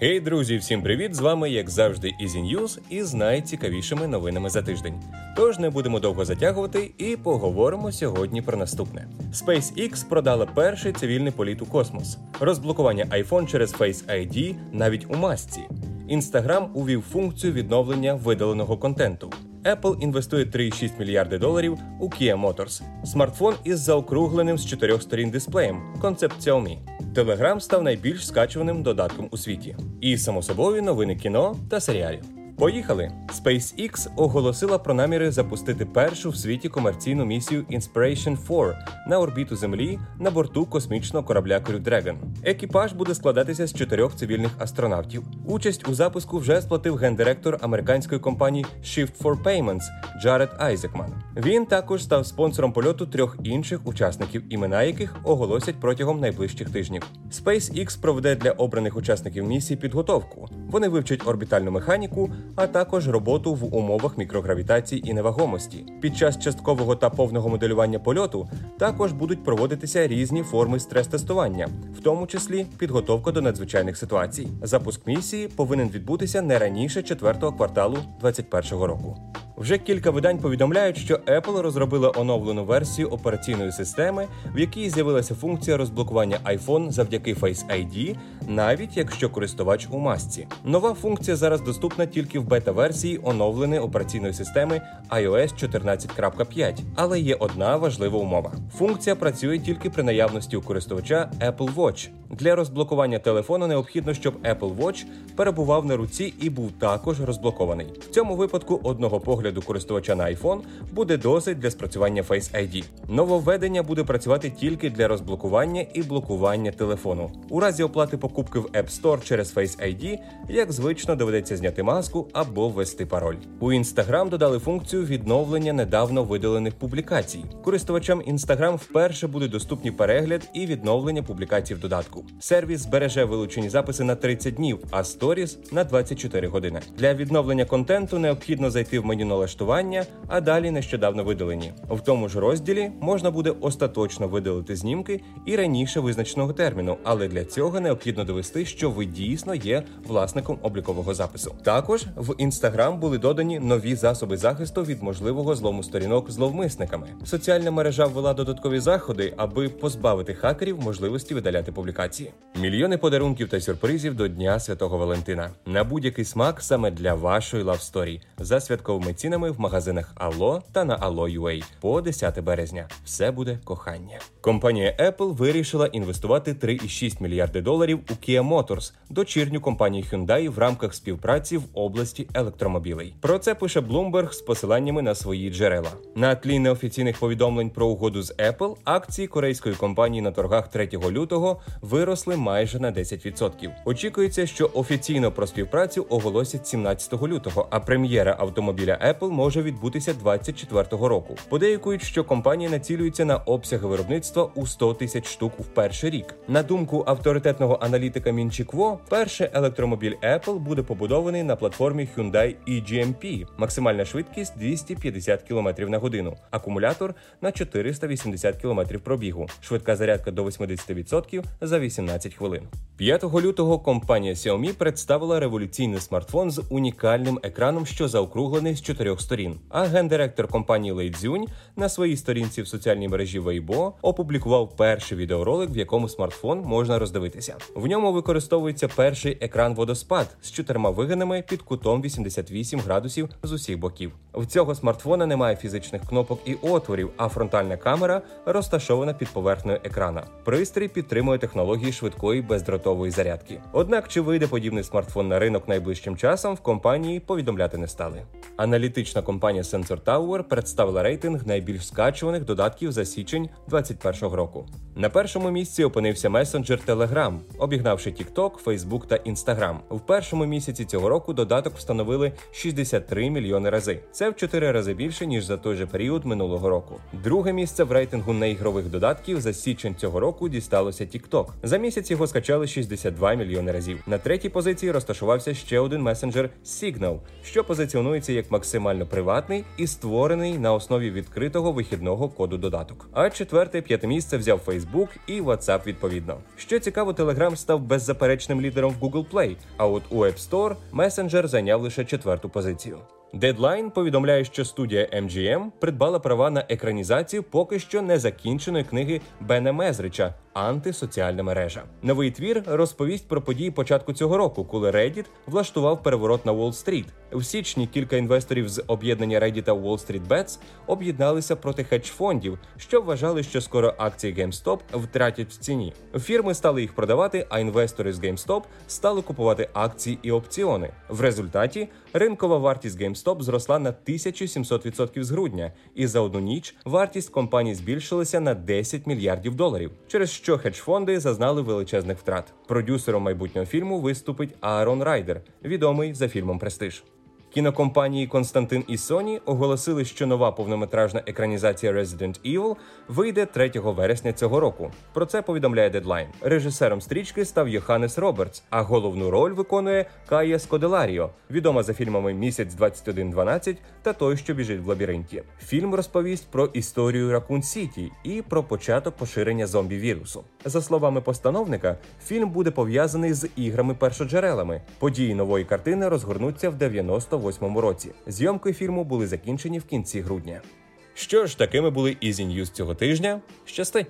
Гей, друзі, всім привіт! З вами, як завжди, Easy News з найцікавішими новинами за тиждень. Тож не будемо довго затягувати і поговоримо сьогодні про наступне: SpaceX продала перший цивільний політ у космос, розблокування iPhone через Face ID навіть у масці. Instagram увів функцію відновлення видаленого контенту. Apple інвестує 3,6 мільярди доларів у Kia Motors. Смартфон із заокругленим з чотирьох сторін дисплеєм. Концепт Xiaomi. Telegram став найбільш скачуваним додатком у світі. І само собою новини кіно та серіалів. Поїхали! SpaceX оголосила про наміри запустити першу в світі комерційну місію Inspiration 4 на орбіту Землі на борту космічного корабля Crew Dragon. Екіпаж буде складатися з чотирьох цивільних астронавтів. Участь у запуску вже сплатив гендиректор американської компанії Shift for Payments Джаред Айзекман. Він також став спонсором польоту трьох інших учасників, імена яких оголосять протягом найближчих тижнів. SpaceX проведе для обраних учасників місії підготовку. Вони вивчать орбітальну механіку а також роботу в умовах мікрогравітації і невагомості. Під час часткового та повного моделювання польоту також будуть проводитися різні форми стрес-тестування, в тому числі підготовка до надзвичайних ситуацій. Запуск місії повинен відбутися не раніше четвертого кварталу 2021 року. Вже кілька видань повідомляють, що Apple розробила оновлену версію операційної системи, в якій з'явилася функція розблокування iPhone завдяки Face ID, навіть якщо користувач у масці. Нова функція зараз доступна тільки в бета-версії оновленої операційної системи iOS 14.5. Але є одна важлива умова: функція працює тільки при наявності у користувача Apple Watch. Для розблокування телефону необхідно, щоб Apple Watch перебував на руці і був також розблокований. В цьому випадку одного погляду користувача на iPhone буде досить для спрацювання Face ID. Нововведення буде працювати тільки для розблокування і блокування телефону. У разі оплати покупки в App Store через Face ID, як звично, доведеться зняти маску або ввести пароль. У Instagram додали функцію відновлення недавно видалених публікацій. Користувачам Instagram вперше буде доступні перегляд і відновлення публікацій в додатку. Сервіс збереже вилучені записи на 30 днів, а Stories – на 24 години. Для відновлення контенту необхідно зайти в меню налаштування, а далі нещодавно видалені. В тому ж розділі можна буде остаточно видалити знімки і раніше визначеного терміну, але для цього необхідно довести, що ви дійсно є власником облікового запису. Також в Instagram були додані нові засоби захисту від можливого злому сторінок зловмисниками. Соціальна мережа ввела додаткові заходи, аби позбавити хакерів можливості видаляти публікації. Мільйони подарунків та сюрпризів до Дня Святого Валентина на будь-який смак саме для вашої love story за святковими цінами в магазинах Allo та на Allo.ua по 10 березня. Все буде кохання. Компанія Apple вирішила інвестувати 3,6 мільярди доларів у Kia Motors, дочірню компанію Hyundai в рамках співпраці в області електромобілей. Про це пише Bloomberg з посиланнями на свої джерела. На тлі неофіційних повідомлень про угоду з Apple акції корейської компанії на торгах 3 лютого виросли майже на 10%. Очікується, що офіційно про співпрацю оголосять 17 лютого, а прем'єра автомобіля Apple може відбутися 24 року. Подейкують, що компанія націлюється на обсяги виробництва у 100 тисяч штук в перший рік. На думку авторитетного аналітика Мінчікво, перший електромобіль Apple буде побудований на платформі Hyundai eGMP. Максимальна швидкість 250 км на годину, акумулятор на 480 км пробігу, швидка зарядка до 80% за 18 хвилин. 5 лютого компанія Xiaomi представила революційний смартфон з унікальним екраном, що заокруглений з чотирьох сторін. А гендиректор компанії Лей Цзюнь на своїй сторінці в соціальній мережі Weibo опублікував перший відеоролик, в якому смартфон можна роздивитися. В ньому використовується перший екран водоспад з чотирма вигинами під кутом 88 градусів з усіх боків. В цього смартфона немає фізичних кнопок і отворів, а фронтальна камера розташована під поверхнею екрана. Пристрій підтримує технології швидкої бездротової зарядки. Однак, чи вийде подібний смартфон на ринок найближчим часом, в компанії повідомляти не стали. Аналітична компанія Sensor Tower представила рейтинг найбільш скачуваних додатків за січень 2021 року. На першому місці опинився месенджер Telegram, обігнавши TikTok, Facebook та Instagram. В першому місяці цього року додаток встановили 63 мільйони рази. Це в 4 рази більше ніж за той же період минулого року. Друге місце в рейтингу неігрових додатків за січень цього року дісталося TikTok. За місяць його скачали 62 мільйони разів. На третій позиції розташувався ще один месенджер Signal, що позиціонується як максимально приватний і створений на основі відкритого вихідного коду додаток. А четверте, п'яте місце взяв Facebook і WhatsApp відповідно. Що цікаво, Telegram став беззаперечним лідером в Google Play, а от у App Store месенджер зайняв лише четверту позицію. Deadline повідомляє, що студія MGM придбала права на екранізацію поки що не закінченої книги Бена Мезрича Антисоціальна мережа. Новий твір розповість про події початку цього року, коли Reddit влаштував переворот на Уолл-стріт. В січні кілька інвесторів з об'єднання Reddit Wall Street Bets об'єдналися проти хедж-фондів, що вважали, що скоро акції GameStop втратять в ціні. Фірми стали їх продавати, а інвестори з GameStop стали купувати акції і опціони. В результаті ринкова вартість GameStop зросла на 1700% з грудня, і за одну ніч вартість компанії збільшилася на 10 мільярдів доларів, через що хедж-фонди зазнали величезних втрат. Продюсером майбутнього фільму виступить Аарон Райдер, відомий за фільмом Престиж. Кінокомпанії Константин і Sony оголосили, що нова повнометражна екранізація Resident Evil вийде 3 вересня цього року. Про це повідомляє Deadline. Режисером стрічки став Йоханнес Робертс, а головну роль виконує Кая Скоделаріо, відома за фільмами Місяць 2112 та той, що біжить в лабіринті. Фільм розповість про історію Ракун Сіті і про початок поширення зомбі-вірусу. За словами постановника, фільм буде пов'язаний з іграми-першоджерелами. Події нової картини розгорнуться в 98-му році. Зйомки фільму були закінчені в кінці грудня. Що ж, такими були Easy цього тижня. Щасти!